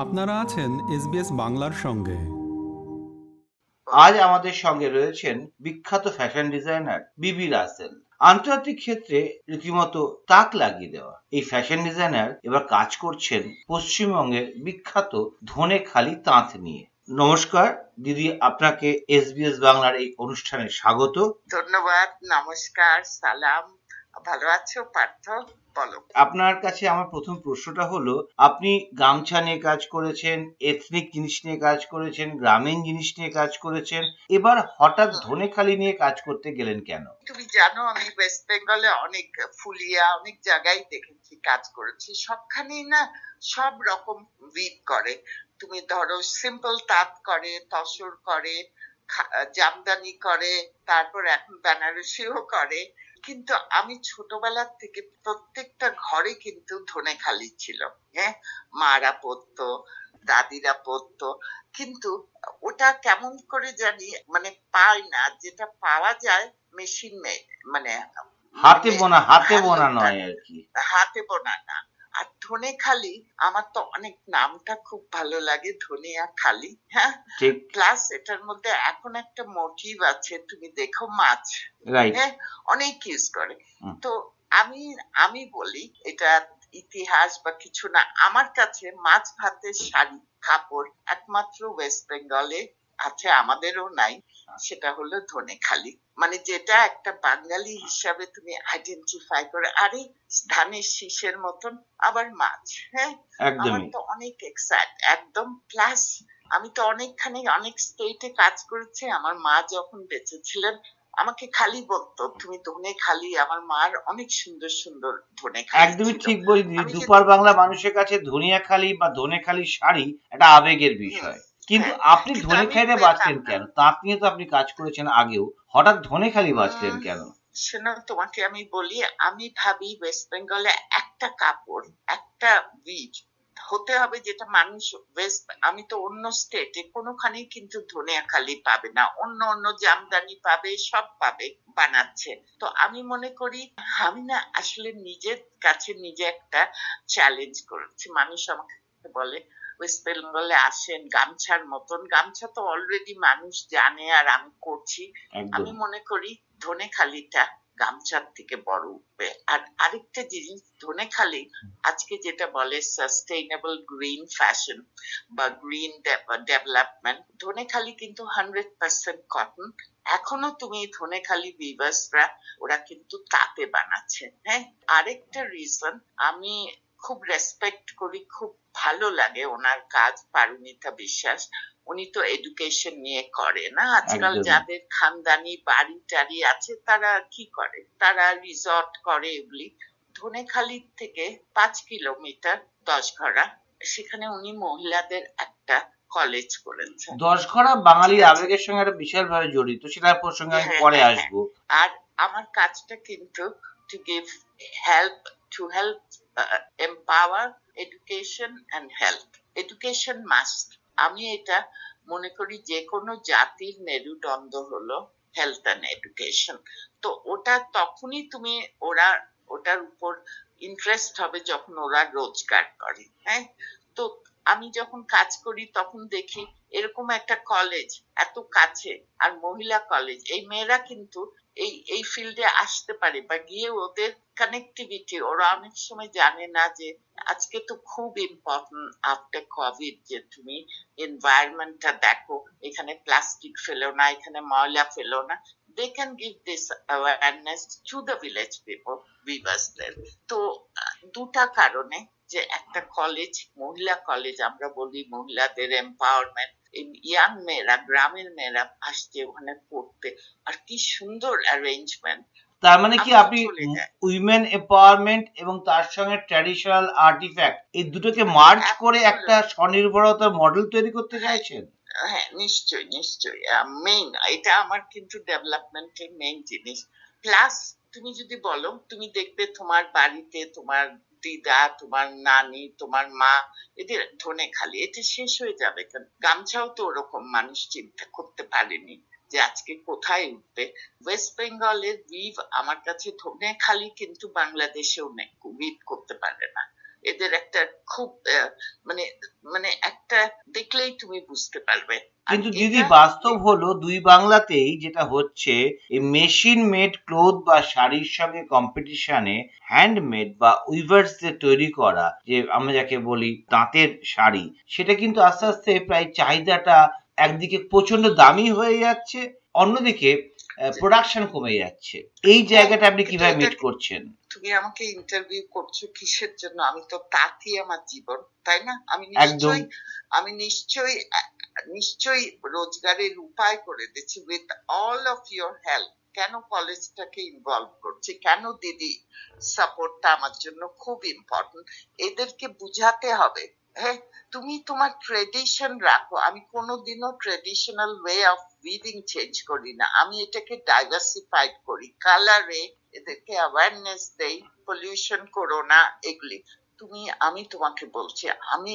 আপনারা আছেন এসবিএস বাংলার সঙ্গে। আজ আমাদের সঙ্গে রয়েছেন বিখ্যাত ফ্যাশন ডিজাইনার বিবি রাসেল। আন্তর্জাতিক ক্ষেত্রে রীতিমতো তাক লাগিয়ে দেওয়া। এই ফ্যাশন ডিজাইনার এবার কাজ করছেন পশ্চিমবঙ্গের বিখ্যাত ধনে খালি তাঁত নিয়ে। নমস্কার দিদি আপনাকে এসবিএস বাংলার এই অনুষ্ঠানে স্বাগত। ধন্যবাদ নমস্কার সালাম। ভালো আছো পার্থ? বলো আপনার কাছে আমার প্রথম প্রশ্নটা হলো আপনি গামছা নিয়ে কাজ করেছেন এথনিক জিনিস নিয়ে কাজ করেছেন গ্রামীণ জিনিস নিয়ে কাজ করেছেন এবার হঠাৎ ধনেখালি নিয়ে কাজ করতে গেলেন কেন? তুমি জানো আমি ওয়েস্ট বেঙ্গলে অনেক ফুলিয়া অনেক জায়গায় দেখেছি কাজ করেছি। সবখানেই না সব রকম উইভ করে। তুমি ধরো সিম্পল তাঁত করে তসর করে জামদানি করে তারপর এখন বেনারসিও করে। কিন্তু আমি ছোটবেলার থেকে প্রত্যেকটা ঘরে কিন্তু ধনে খালি ছিল হ্যাঁ? মারা পরতো দাদিরা পড়তো কিন্তু ওটা কেমন করে জানি মানে পাই না যেটা পাওয়া যায় মেশিন মানে হাতে বোনা হাতে বোনা নয় আর কি। হাতে বোনা না। আর ধনে খালি আমার তো অনেক নামটা খুব ভালো লাগে ধনিয়া খালি হ্যাঁ প্লাস এটার মধ্যে এখন একটা মোটিভ আছে তুমি দেখো মাছ। হ্যাঁ? অনেক ইউজ করে। তো আমি আমি বলি এটা ইতিহাস বা কিছু না আমার কাছে মাছ ভাতের শাড়ি কাপড় একমাত্র ওয়েস্ট বেঙ্গলে আছে আমাদেরও নাই। সেটা হলো ধনেখালি। মানে যেটা একটা বাঙালি হিসাবে তুমি আইডেন্টিফাই করে আরে ধানের শীষের মতন আবার মাছ হ্যাঁ? আমার তো অনেক এক্সাইট একদম। প্লাস আমি তো অনেকখানি অনেক স্টেটে কাজ করেছি আমার মা যখন বেঁচে ছিলেন আমাকে খালি বলতো তুমি ধনে খালি আমার মার অনেক সুন্দর সুন্দর ধনে খালি একদমই ঠিক বলি দুপার বাংলা মানুষের কাছে ধনিয়াখালি বা ধনেখালি শাড়ি একটা আবেগের বিষয়। কিন্তু হ্যাঁ, আপনি কিন্তু ধনেখালিতে আমি বাঁচলেন কেন? তাঁত নিয়ে তো আপনি কাজ করেছেন আগেও। হঠাৎ ধনেখালি বাঁচলেন কেন? শোনো তোমাকে আমি বলি আমি ভাবি ওয়েস্ট বেঙ্গলে একটা কাপড় একটা বীজ হতে হবে যেটা মানুষ ওয়েস্ট আমি তো অন্য স্টেটে কোনোখানেই কিন্তু ধনিয়াখালি পাবে না। অন্য অন্য জামদানি পাবে সব পাবে বানাচ্ছে। তো আমি মনে করি আমি না আসলে নিজের কাছে নিজে একটা চ্যালেঞ্জ করেছি। মানুষ আমাকে বলে ওয়েস্ট বেঙ্গলে আসেন। গামছার মতন। গামছা তো অলরেডি মানুষ জানে আর আমি করছি। আমি মনে করি গামছার থেকে বড় উঠবে। আর আরেকটা জিনিস ধনে খালি আজকে যেটা বলে সাস্টেইনেবল গ্রিন ফ্যাশন বা গ্রিন ডেভেলপমেন্ট কিন্তু হান্ড্রেড পার্সেন্ট কটন এখনও তুমি ধনে খালি ভিভার্সরা ওরা কিন্তু তাতে বানাচ্ছে হ্যাঁ? আরেকটা রিজন আমি খুব রেসপেক্ট করি খুব ভালো লাগে ওনার কাজ পারমিতা বিশ্বাস। উনি তো এডুকেশন নিয়ে করে না? আজকাল যাদের খানদানি বাড়ি টাড়ি আছে তারা কি করে? তারা রিসর্ট করে এগুলি। ধনেখালি থেকে পাঁচ কিলোমিটার দশ ঘড়া সেখানে উনি মহিলাদের একটা কলেজ করেছেন। দশ ঘড়া বাঙালির। আবেগের সঙ্গে একটা বিশালভাবে জড়িত সেটার প্রসঙ্গে আমি হ্যাঁ, পরে হ্যাঁ, আসব। আর আমার কাজটা কিন্তু to give help to help empower education and health education must আমি এটা মনে করি যে কোনো জাতির মেরুদণ্ড হলো হেলথ অ্যান্ড এডুকেশন তো ওটা তখনই তুমি ওরা, ওটার উপর ইন্টারেস্ট হবে যখন ওরা রোজগার করে হ্যাঁ? তো আমি যখন কাজ করি তখন দেখি এরকম একটা কলেজ এত কাছে, আর মহিলা কলেজ এই মেয়েরা কিন্তু এই এই ফিল্ডে আসতে পারে বা গিয়ে ওদের কানেক্টিভিটি ওরা অনেক সময় জানে না যে আজকে তো খুব ইম্পর্টেন্ট আফটার কোভিড যে তুমি এনভায়রনমেন্টটা দেখো, এখানে প্লাস্টিক ফেলো না, এখানে ময়লা ফেলো না। They can give this awareness to the village people ভিভার্সদের তো দুটা কারণে যে একটা কলেজ মহিলা কলেজ আমরা বলি মহিলাদের এম্পাওয়ারমেন্ট ইয়াং মেয়েরা গ্রামের মেয়েরা আসছে ওখানে পড়তে। আর কি সুন্দর অ্যারেঞ্জমেন্ট তার মানে কি আপনি। উইমেন এম্পাওয়ারমেন্ট এবং তার সঙ্গে ট্র্যাডিশনাল আর্টিফ্যাক্ট এই দুটোকে মার্চ করে একটা স্বনির্ভরতার মডেল তৈরি করতে চাইছেন? হ্যাঁ নিশ্চয়ই নিশ্চয়ই। মেইন এটা আমার কিন্তু ডেভেলপমেন্টের মেইন জিনিস। প্লাস তুমি যদি বলো, তুমি দেখবে তোমার বাড়িতে তোমার দিদা, তোমার নানি, তোমার মা, এদের ধনে খালি এটা শেষ হয়ে যাবে গামছাও তো ওরকম মানুষ চিন্তা করতে পারেনি যে আজকে কোথায় উঠবে। ওয়েস্ট বেঙ্গলের উইভ আমার কাছে ধনে খালি কিন্তু বাংলাদেশেও নেই উইভ করতে পারে না। এদের একটা খুব মানে মানে একটা দেখলেই তুমি বুঝতে পারবে। কিন্তু দিদি বাস্তব হলো দুই বাংলাতেই যেটা হচ্ছে মেশিন মেড ক্লোথ বা শাড়ির সঙ্গে কম্পিটিশনে হ্যান্ডমেড বা উইভার্স দিয়ে তৈরি করা যে আমরা যাকে বলি তাঁতের শাড়ি সেটা কিন্তু আস্তে আস্তে প্রায় চাহিদাটা একদিকে প্রচণ্ড দামি হয়ে যাচ্ছে অন্যদিকে প্রোডাকশন কমে যাচ্ছে। এই জায়গাটা আপনি কীভাবে মিট করছেন? তুমি আমাকে ইন্টারভিউ করছ কিসের জন্য? আমি তো তাতেই আমার জীবন তাই না? আমি নিশ্চয়ই আমি নিশ্চয়ই নিশ্চয়ই রোজগারের উপায় করে দিচ্ছি with all of your help কেন কলেজটাকে ইনভলভ করছি? কেন দিদি সাপোর্টটা আমার জন্য খুব ইম্পর্টেন্ট এদেরকে বুঝাতে হবে। হ্যাঁ তুমি তোমার ট্রেডিশন রাখো। আমি কোনোদিনও traditional way of weaving change করি না। আমি এটাকে ডাইভার্সিফাইড করি। কালারে এদেরকে অ্যাওয়ারনেস দেই পলিউশন করো না এগুলি। তুমি আমি তোমাকে বলছি আমি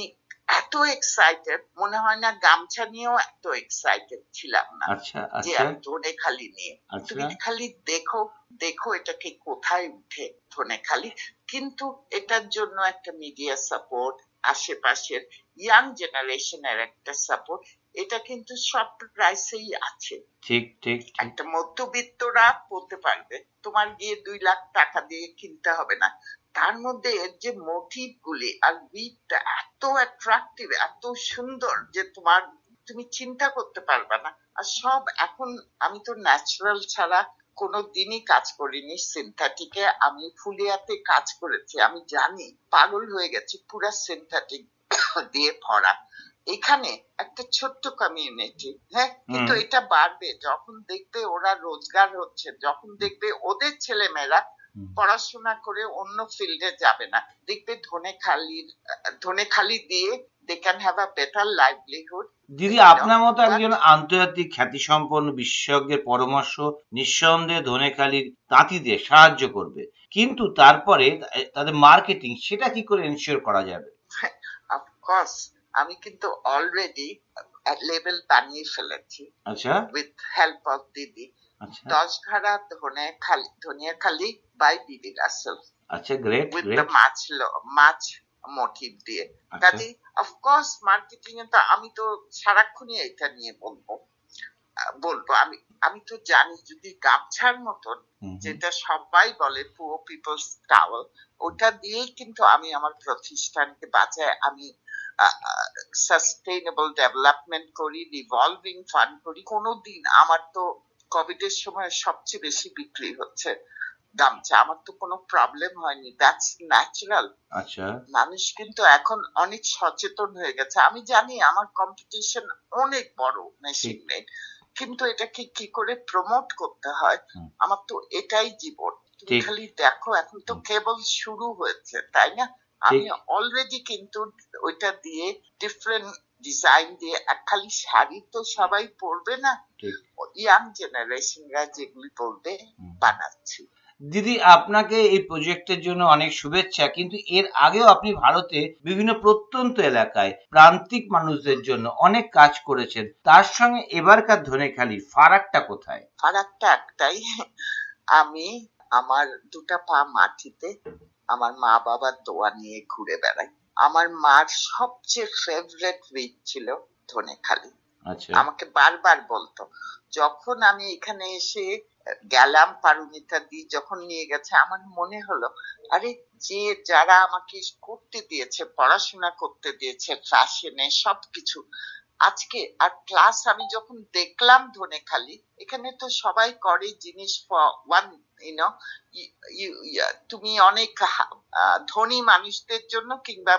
এত এক্সাইটেড মনে হয় না গামছা নিয়েও এত এক্সাইটেড ছিলাম না আচ্ছা যে আচ্ছা। আমি ধনে খালি নিয়ে। আচ্ছা। তুমি খালি দেখো দেখো এটাকে কোথায় উঠে ধনে খালি কিন্তু এটার জন্য একটা মিডিয়া সাপোর্ট আশেপাশের ইয়াং জেনারেশনের একটা সাপোর্ট এটা কিন্তু সব প্রাইসেই আছে। ঠিক ঠিক একটা মধ্যবিত্তরা পড়তে পারবে তোমার গিয়ে দুই লাখ টাকা দিয়ে কিনতে হবে না। তার মধ্যে এর যে মোটিভ গুলি আর উইথটা এত অ্যাট্রাকটিভ এত সুন্দর যে তোমার তুমি চিন্তা করতে পারবে না। আর সব এখন আমি তো ন্যাচারাল ছাড়া কোনো দিনই কাজ করিনি সিনথেটিকে আমি ফুলিয়াতে কাজ করেছি আমি জানি পাগল হয়ে গেছি পুরা সিনথেটিক দিয়ে ভরা। এখানে একটা ছোট্ট কমিউনিটি হ্যাঁ? কিন্তু এটা বাড়বে যখন দেখবে ওরা রোজগার হচ্ছে যখন দেখবে ওদের ছেলেমেয়েরা। পড়াশোনা করে অন্য ফিল্ডে যাবে না। দেখবে ধনে খালির ধনে খালি দিয়ে they can have a better livelihood দিদি আপনার মতো একজন আন্তর্জাতিক খ্যাতিসম্পন্ন বিশেষজ্ঞের পরামর্শ নিঃসন্দেহে ধনেখালির তাঁতিদের সাহায্য করবে। কিন্তু তারপরে তাদের মার্কেটিং সেটা কি করে এনশিওর করা যাবে? অফকোর্স আমি কিন্তু অলরেডি লেভেল বানিয়ে ফেলেছি আচ্ছা। উইথ হেল্প অফ দিদি। আচ্ছা। দশ ঘাড়া ধনে খালি ধনিয়া খালি বাই বিবি রাসেল। আচ্ছা great with the maach maach motif দিয়ে। কাজে অফকোর্স মার্কেটিং এ তো আমি তো সারাক্ষণই এটা নিয়ে বলব। বলব আমি আমি তো জানি যদি গামছার মতন। যেটা সবাই বলে পুয়ার পিপলস টাওয়েল ওটা দিয়েই কিন্তু আমি আমার প্রতিষ্ঠানকে বাঁচাই। আমি সাস্টেইনেবল ডেভেলপমেন্ট করি রিভলভিং ফান্ড করি কোনোদিন আমার তো কোভিড এর সময় সবচেয়ে বেশি বিক্রি হচ্ছে গামছা। আমার তো কোনো প্রবলেম হয়নি। দ্যাটস ন্যাচারাল আচ্ছা। মানুষ কিন্তু এখন অনেক সচেতন হয়ে গেছে। আমি জানি আমার কম্পিটিশন অনেক বড় মেশিন মেড কিন্তু এটাকে কি করে প্রমোট করতে হয়? আমার তো এটাই জীবন। তুমি খালি দেখো এখন তো কেবল শুরু হয়েছে তাই না? আমি অলরেডি কিন্তু ওইটা দিয়ে ডিফারেন্ট ডিজাইন দিয়ে খালি শাড়ি তো সবাই পরবে না। ইয়াং জেনারেশনরা যেগুলি পরবে বানাচ্ছি। দিদি আপনাকে এই প্রজেক্টের জন্য অনেক শুভেচ্ছা কিন্তু এর আগেও আপনি ভারতে বিভিন্ন প্রত্যন্ত এলাকায় প্রান্তিক মানুষদের জন্য অনেক কাজ করেছেন। তার সঙ্গে এবারকার ধনেখালি ফারাকটা কোথায়? ফারাকটা একটাই। আমি আমার দুটা পা মাটিতে আমার মা বাবার দোয়া নিয়ে ঘুরে বেড়াই আমার মার সবচেয়ে ফেভারেট উইক ছিল ধনেখালি। আচ্ছা। আমাকে বারবার বলতো যখন আমি এখানে এসে গেলাম পারমিতা দি যখন নিয়ে গেছে আমার মনে হলো আরে যে যারা আমাকে করতে দিয়েছে পড়াশোনা করতে দিয়েছে ফ্যাশনে সবকিছু আজকে আর প্লাস আমি যখন দেখলাম ধনেখালি এখানে তো সবাই করে জিনিস ওয়ান ইউনো তুমি অনেক ধনী মানুষদের জন্য কিংবা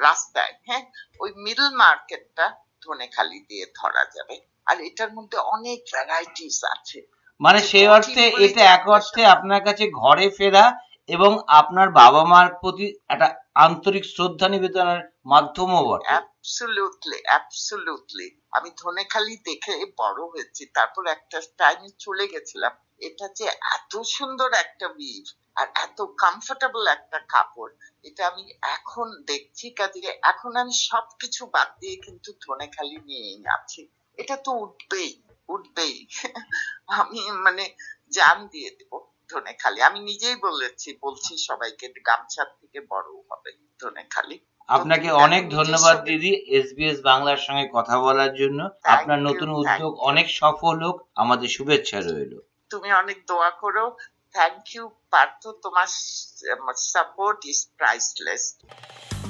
রাস্তায় হ্যাঁ? ওই মিডল মার্কেটটা ধনেখালি দিয়ে ধরা যাবে। আর এটার মধ্যে অনেক ভ্যারাইটিস আছে। মানে সেই অর্থে এটা এক অর্থে আপনার কাছে ঘরে ফেরা এবং আপনার বাবা মার প্রতি একটা আন্তরিক শ্রদ্ধা নিবেদনের মাধ্যমও বটে। অ্যাবসলিউটলি অ্যাবসলিউটলি আমি ধনেখালি দেখে বড় হয়েছি, তারপর একটা টাইমে চলে গেছিলাম। এটা যে এত সুন্দর একটা বীজ আর এত কমফোর্টেবল একটা কাপড়, এটা আমি এখন দেখছি কাজে, এখন আমি সবকিছু বাদ দিয়ে কিন্তু ধনেখালি নিয়েই আছি। এটা তো উঠবেই উঠবেই। আমি মানে জান দিয়ে দেব। ধনেখালি আমি নিজেই বলেছি বলছি সবাইকে গামছার থেকে বড় হবে ধনেখালি আপনাকে অনেক ধন্যবাদ দিদি এসবিএস বাংলার সঙ্গে কথা বলার জন্য। আপনার নতুন উদ্যোগ অনেক সফল হোক আমাদের শুভেচ্ছা রইল। তুমি অনেক দোয়া করো। থ্যাংক ইউ পার্থ তোমার সাপোর্ট ইজ প্রাইসলেস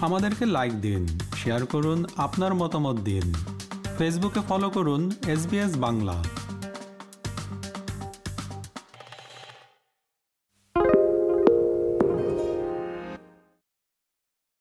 আমাদেরকে লাইক দিন শেয়ার করুন আপনার মতামত দিন। ফেসবুকে ফলো করুন এসবিএস বাংলা।